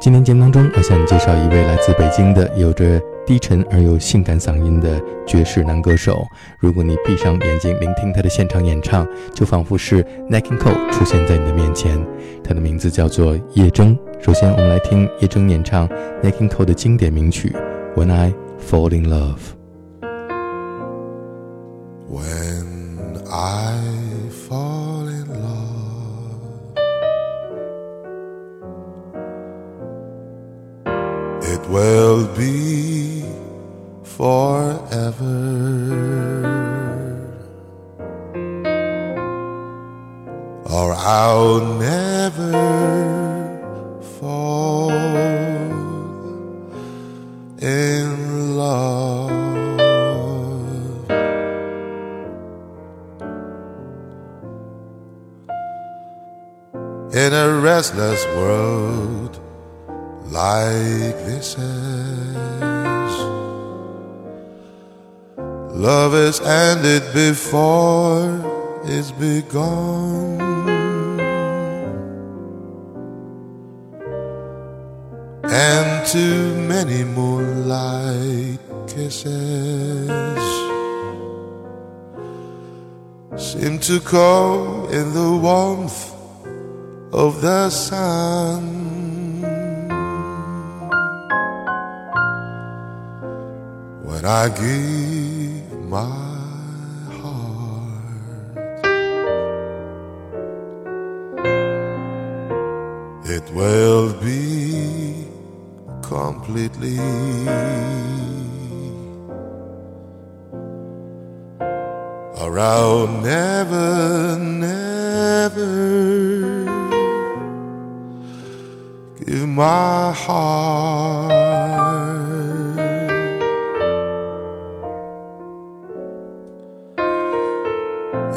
今天节目当中，我向你介绍一位来自北京的、有着低沉而又性感嗓音的爵士男歌手。如果你闭上眼睛聆听他的现场演唱，就仿佛是 Nick i n Cole 出现在你的面前。他的名字叫做叶铮。首先，我们来听叶铮演唱 Nick i n Cole 的经典名曲《When I Fall in Love》。When I Will be forever. Or I'll never fall in love. In a restless world like this is. Love is ended before it's begun. And too many moonlight kisses seem to call in the warmth of the sun. when I give my heart. It will be completely around, never, never give my heart.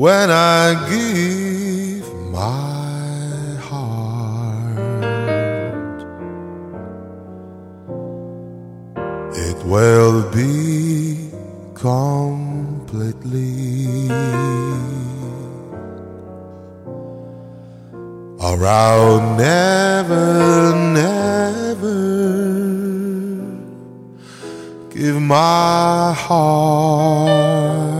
when I give my heart. It will be completely around never, never give my heart.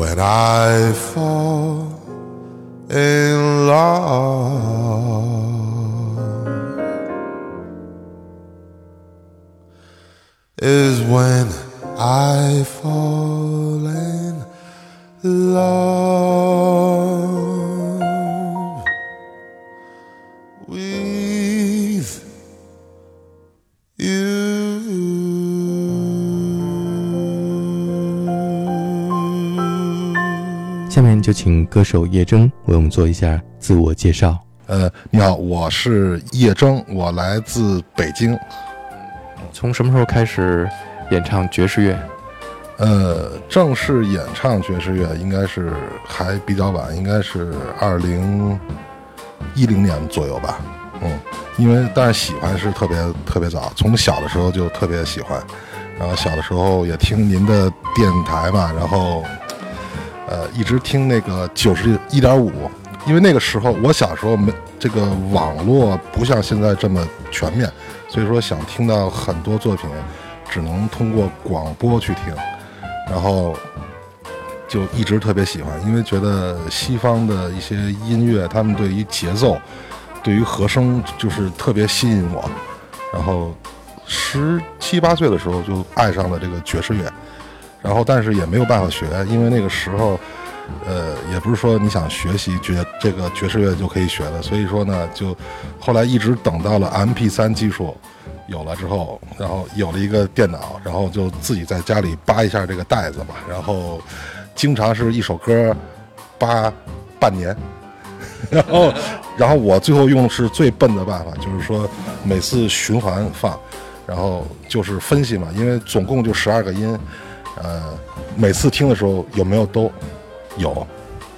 when I fall in love is when I fall in love. 就请歌手叶征为我们做一下自我介绍。呃，你好，我是叶征，我来自北京。从什么时候开始演唱爵士乐？呃，正式演唱爵士乐应该是还比较晚，应该是二零一零年左右吧。嗯，因为但是喜欢是特别特别早，从小的时候就特别喜欢，然后小的时候也听您的电台嘛，然后。呃，一直听那个九十一点五，因为那个时候我小时候没这个网络，不像现在这么全面，所以说想听到很多作品，只能通过广播去听，然后就一直特别喜欢，因为觉得西方的一些音乐，他们对于节奏，对于和声，就是特别吸引我，然后十七八岁的时候就爱上了这个爵士乐。然后，但是也没有办法学，因为那个时候，呃，也不是说你想学习爵这个爵士乐就可以学的。所以说呢，就后来一直等到了 M P 三技术有了之后，然后有了一个电脑，然后就自己在家里扒一下这个袋子嘛。然后经常是一首歌扒半年，然后然后我最后用的是最笨的办法，就是说每次循环放，然后就是分析嘛，因为总共就十二个音。呃，每次听的时候有没有都有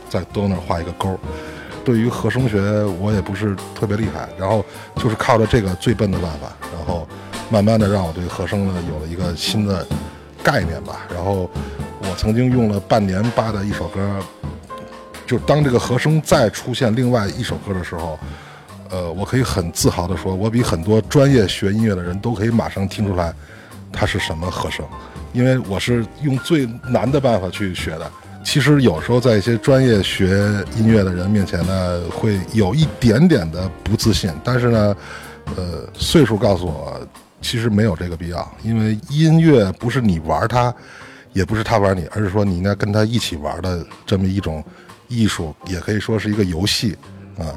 在都那画一个勾。对于和声学，我也不是特别厉害，然后就是靠着这个最笨的办法，然后慢慢的让我对和声呢有了一个新的概念吧。然后我曾经用了半年扒的一首歌，就当这个和声再出现另外一首歌的时候，呃，我可以很自豪的说，我比很多专业学音乐的人都可以马上听出来它是什么和声。因为我是用最难的办法去学的，其实有时候在一些专业学音乐的人面前呢，会有一点点的不自信。但是呢，呃，岁数告诉我，其实没有这个必要。因为音乐不是你玩它，也不是他玩你，而是说你应该跟他一起玩的这么一种艺术，也可以说是一个游戏啊。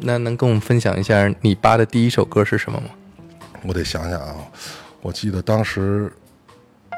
那能跟我们分享一下你扒的第一首歌是什么吗？我得想想啊，我记得当时。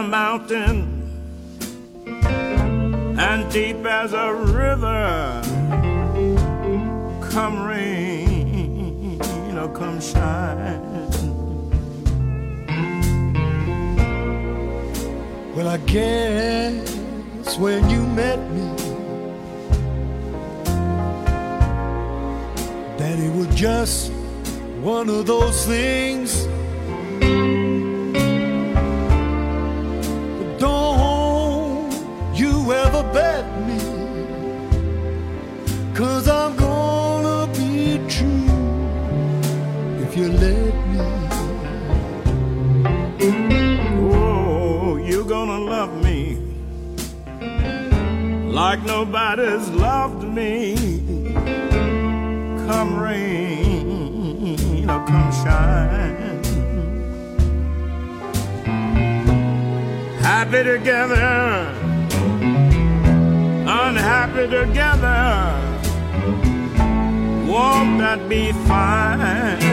a mountain and deep as a river. Come rain or come shine. Well, I guess when you met me, that it was just one of those things. Cause I'm gonna be true if you let me. Oh, you're gonna love me like nobody's loved me. Come rain or come shine. Happy together, unhappy together won't that be fine?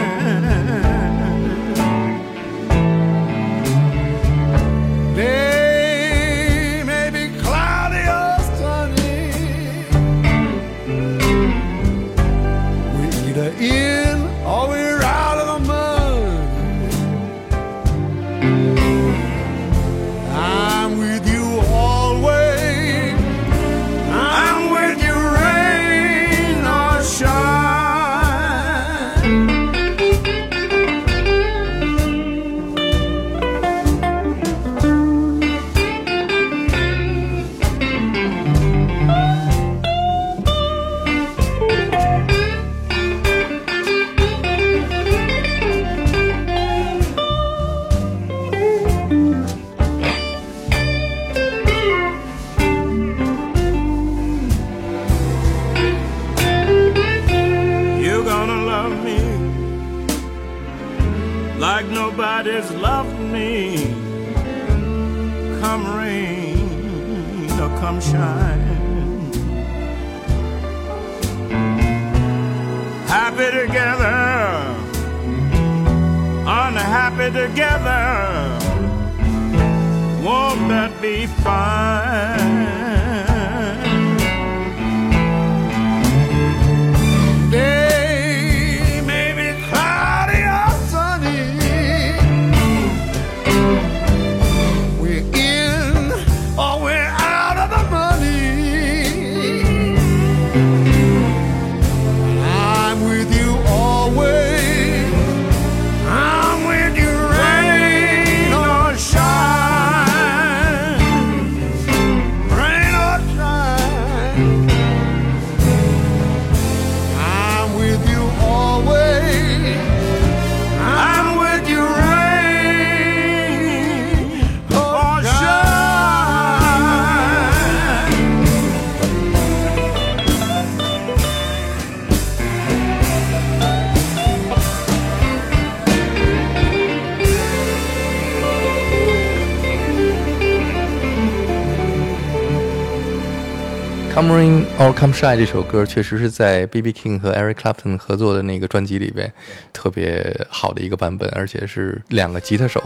Come Rain or Come Shine 这首歌确实是在 B.B.King 和 Eric Clapton 合作的那个专辑里边特别好的一个版本，而且是两个吉他手。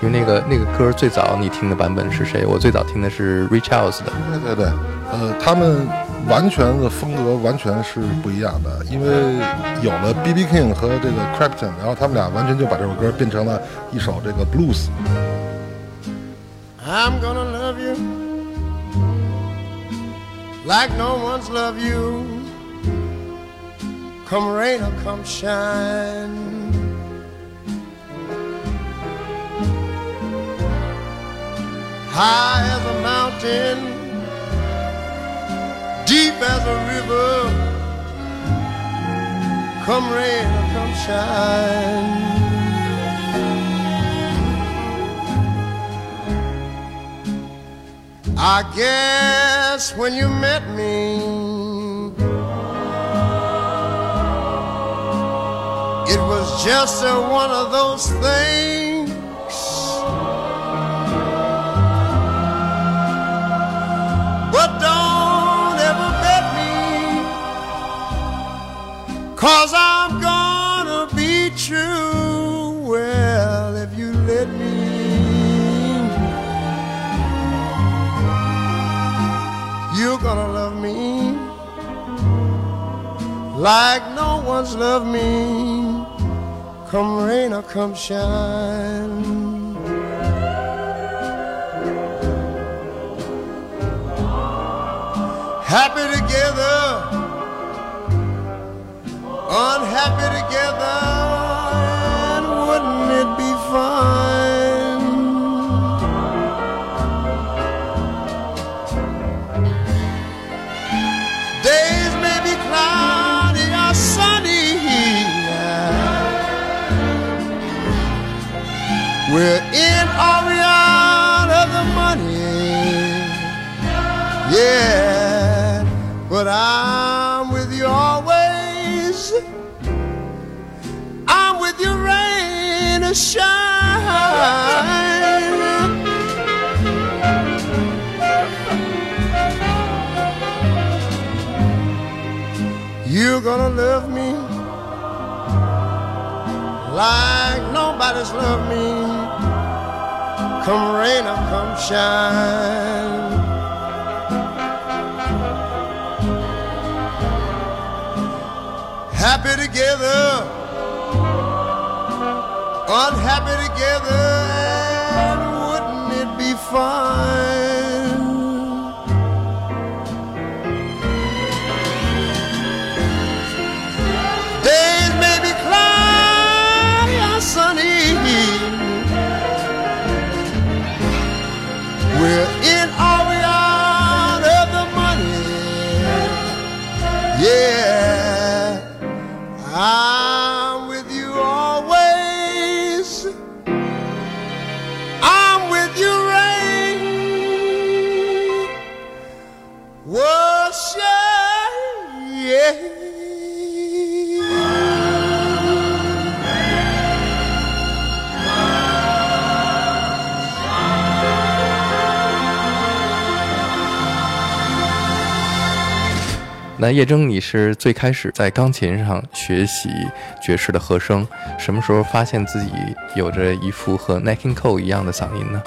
因为那个那个歌最早你听的版本是谁？我最早听的是 r i c h e House 的。对对对，呃，他们完全的风格完全是不一样的。因为有了 B.B.King 和这个 Clapton，然后他们俩完全就把这首歌变成了一首这个 blues。I'm gonna love you. like no one's loved you. Come rain or come shine. High as a mountain, deep as a river. Come rain or come shine. I guess when you met me, it was just one of those things. like no one's loved me, come rain or come shine. Happy together, unhappy together, and wouldn't it be fun? like nobody's loved me. Come rain or come shine. Happy together, unhappy together, and wouldn't it be fine? 那叶铮，你是最开始在钢琴上学习爵士的和声，什么时候发现自己有着一副和 n i c k n Cole 一样的嗓音呢？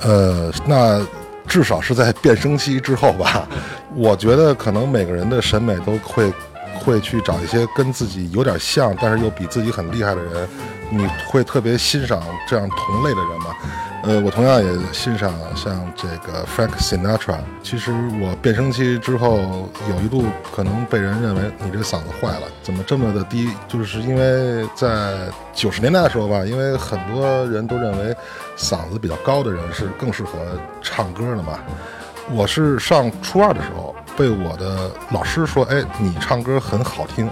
呃，那至少是在变声期之后吧。我觉得可能每个人的审美都会会去找一些跟自己有点像，但是又比自己很厉害的人。你会特别欣赏这样同类的人吗？呃，我同样也欣赏像这个 Frank Sinatra。其实我变声期之后，有一度可能被人认为你这嗓子坏了，怎么这么的低？就是因为在九十年代的时候吧，因为很多人都认为嗓子比较高的人是更适合唱歌的嘛。我是上初二的时候，被我的老师说：“哎，你唱歌很好听。”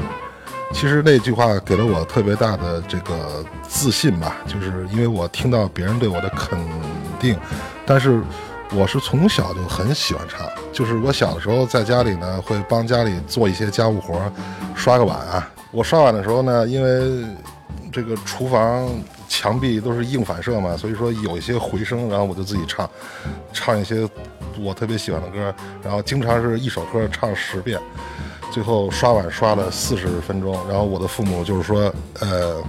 其实那句话给了我特别大的这个自信吧，就是因为我听到别人对我的肯定。但是，我是从小就很喜欢唱，就是我小的时候在家里呢，会帮家里做一些家务活，刷个碗啊。我刷碗的时候呢，因为这个厨房墙壁都是硬反射嘛，所以说有一些回声，然后我就自己唱，唱一些我特别喜欢的歌，然后经常是一首歌唱十遍。最后刷碗刷了四十分钟，然后我的父母就是说，呃，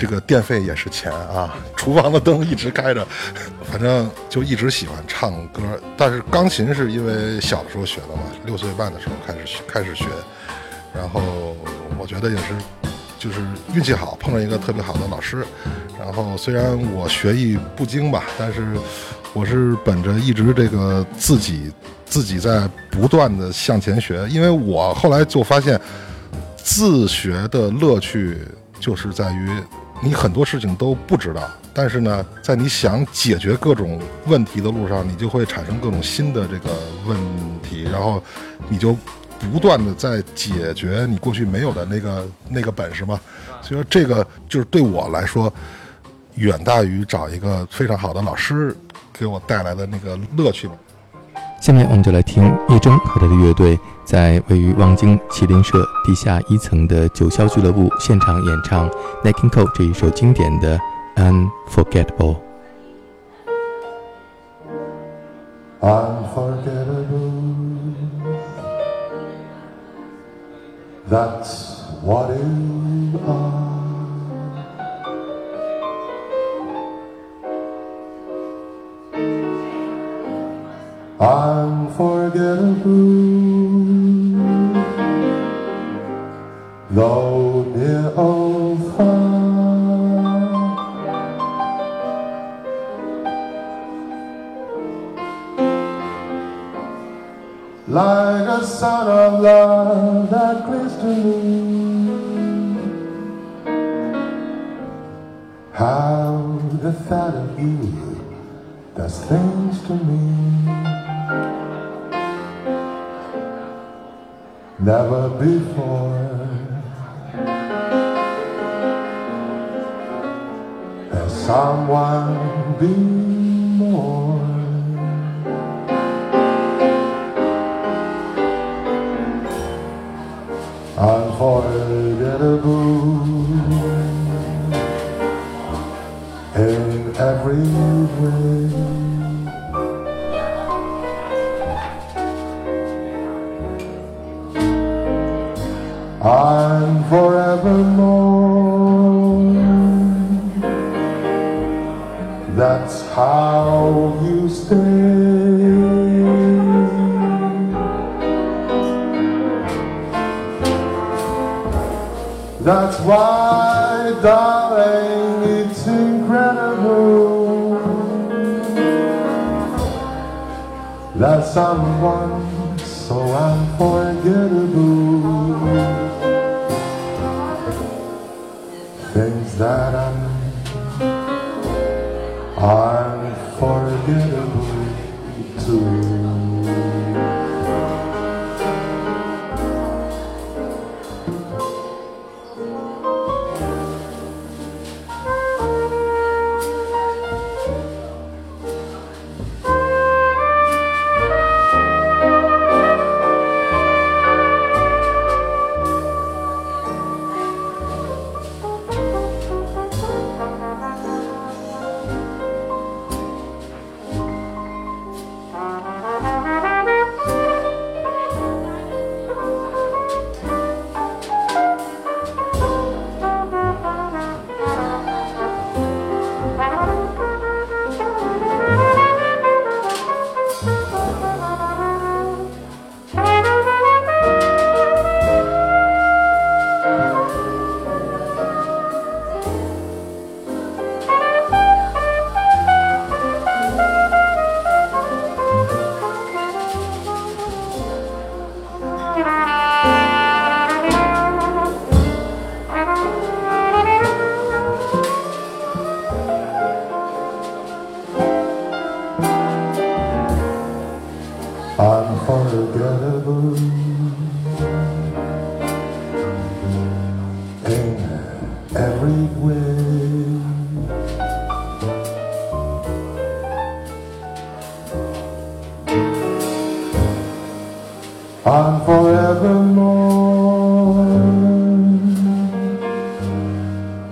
这个电费也是钱啊，厨房的灯一直开着，反正就一直喜欢唱歌，但是钢琴是因为小的时候学的嘛，六岁半的时候开始开始学，然后我觉得也是，就是运气好，碰上一个特别好的老师。然后虽然我学艺不精吧，但是我是本着一直这个自己自己在不断的向前学，因为我后来就发现自学的乐趣就是在于你很多事情都不知道，但是呢，在你想解决各种问题的路上，你就会产生各种新的这个问题，然后你就不断的在解决你过去没有的那个那个本事嘛。所以说，这个就是对我来说。远大于找一个非常好的老师给我带来的那个乐趣吧。下面我们就来听叶铮和他的乐队在位于望京麒麟社地下一层的九霄俱乐部现场演唱《Nightingale》这一首经典的《Unforgettable》。unforgettable. Though near or far, like a sun of love that clings to me. How the thought of you does things to me. never before has someone been and forevermore. That's how you stay. That's why, darling, it's incredible that someone so unforgettable right way. And forevermore,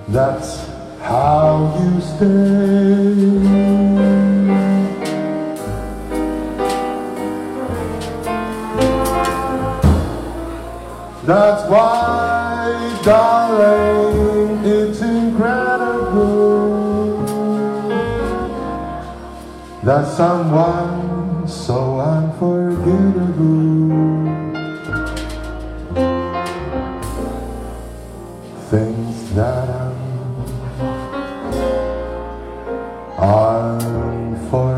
that's how you stay. That's why, darling. That someone so unforgettable. Things that I'm unforgettable.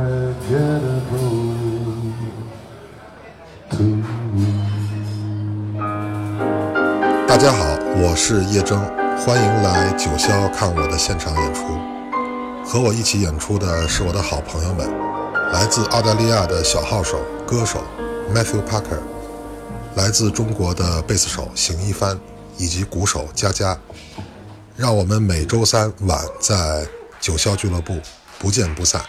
大家好，我是叶铮，欢迎来九霄看我的现场演出。和我一起演出的是我的好朋友们，来自澳大利亚的小号手、歌手 Matthew Parker，来自中国的贝斯手邢一帆以及鼓手佳佳。让我们每周三晚在九霄俱乐部不见不散。